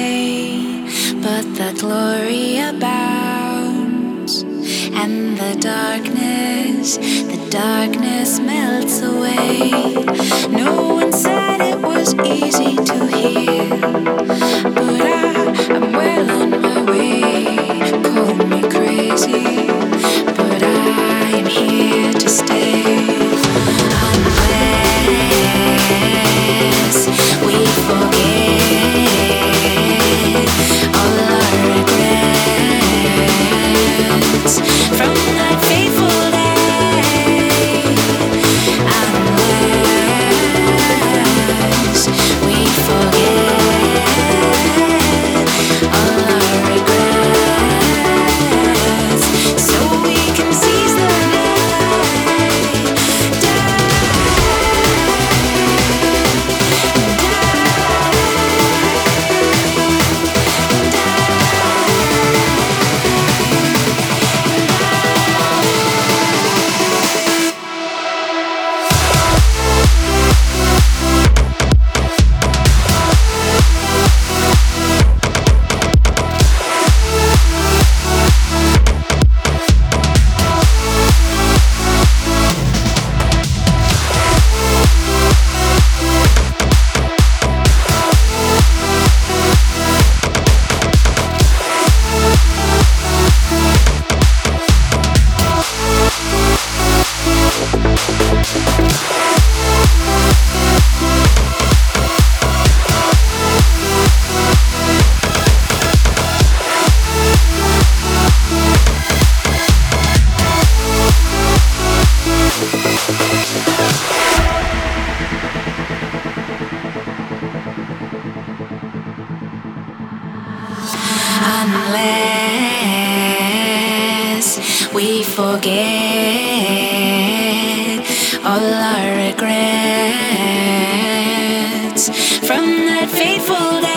Another but the glory abounds, and the darkness, the darkness melts away. No one said it was easy to hear, but I, we forget all our regrets from that fateful day.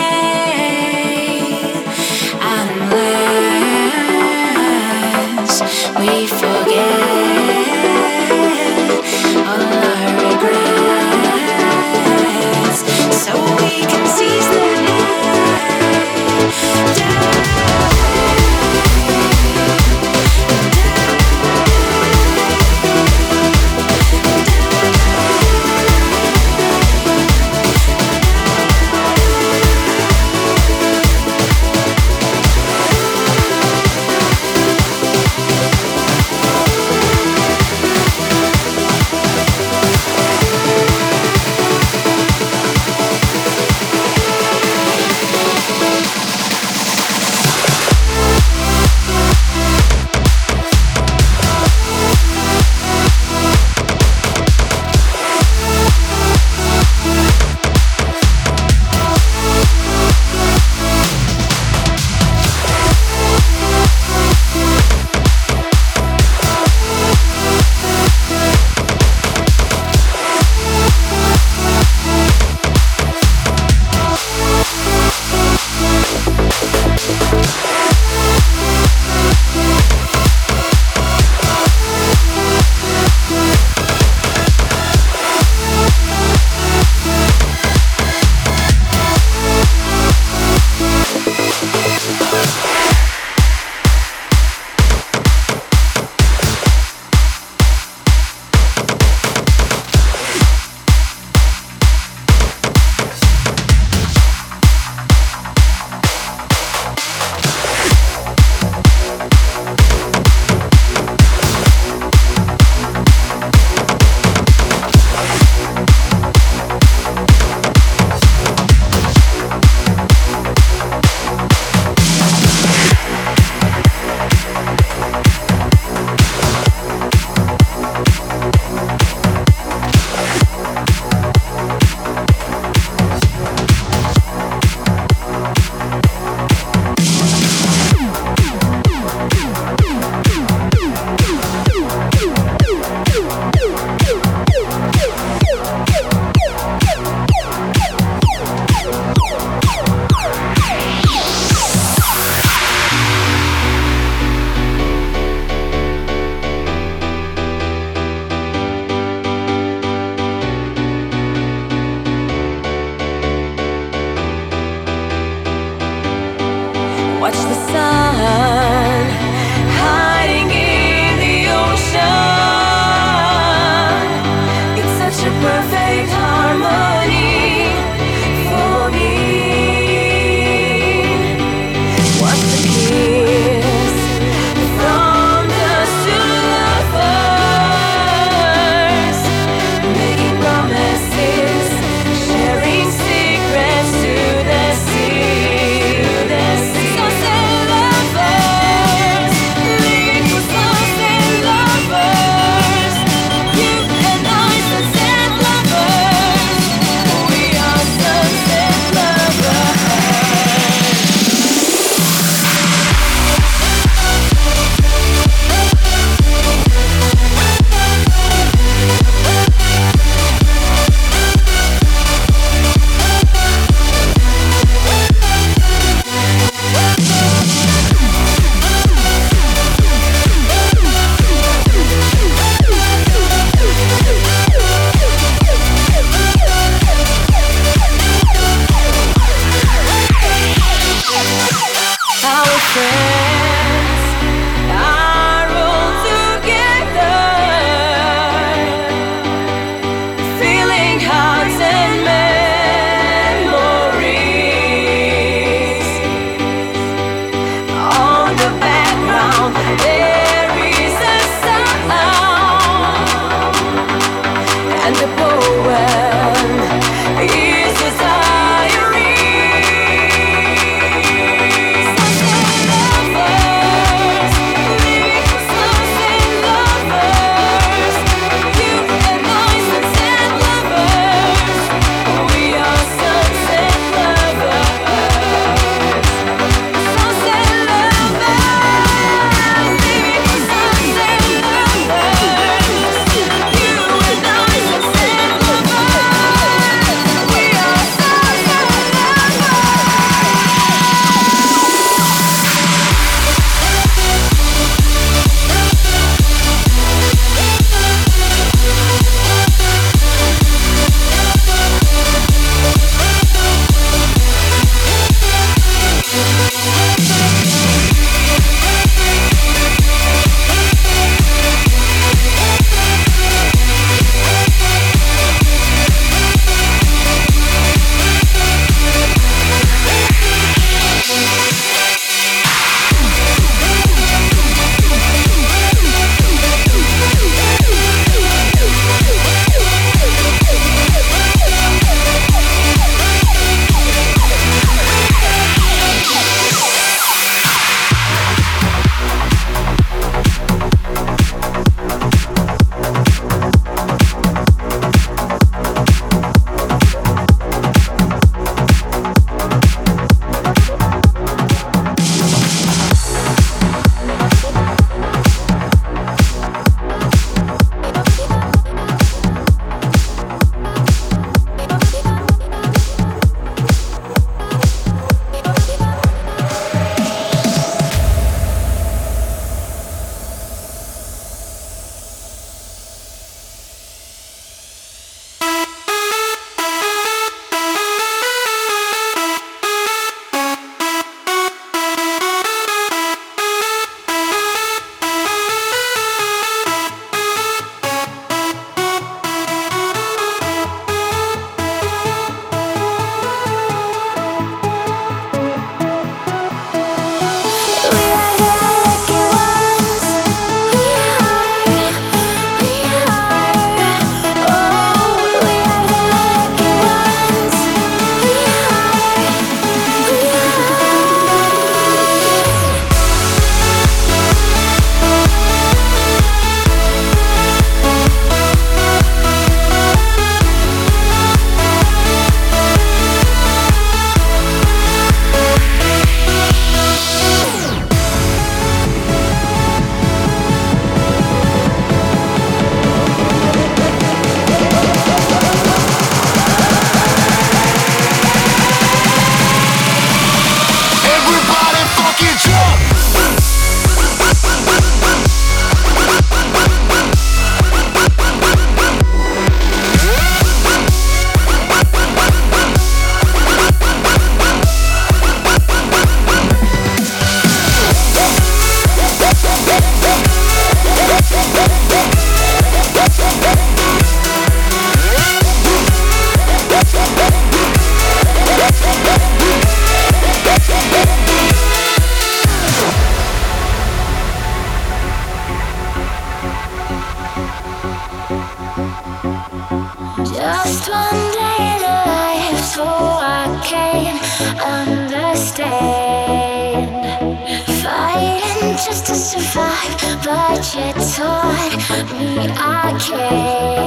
taught me I can.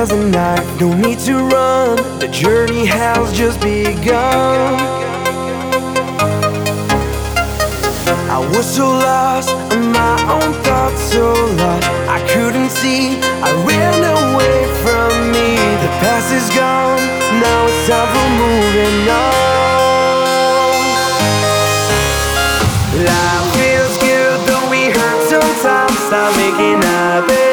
as a knife. No need to run, the journey has just begun. I was so lost in my own thoughts, so lost. I couldn't see, I ran away from me. The past is gone, now it's time for moving on. Life feels good, though we hurt sometimes. Stop making up.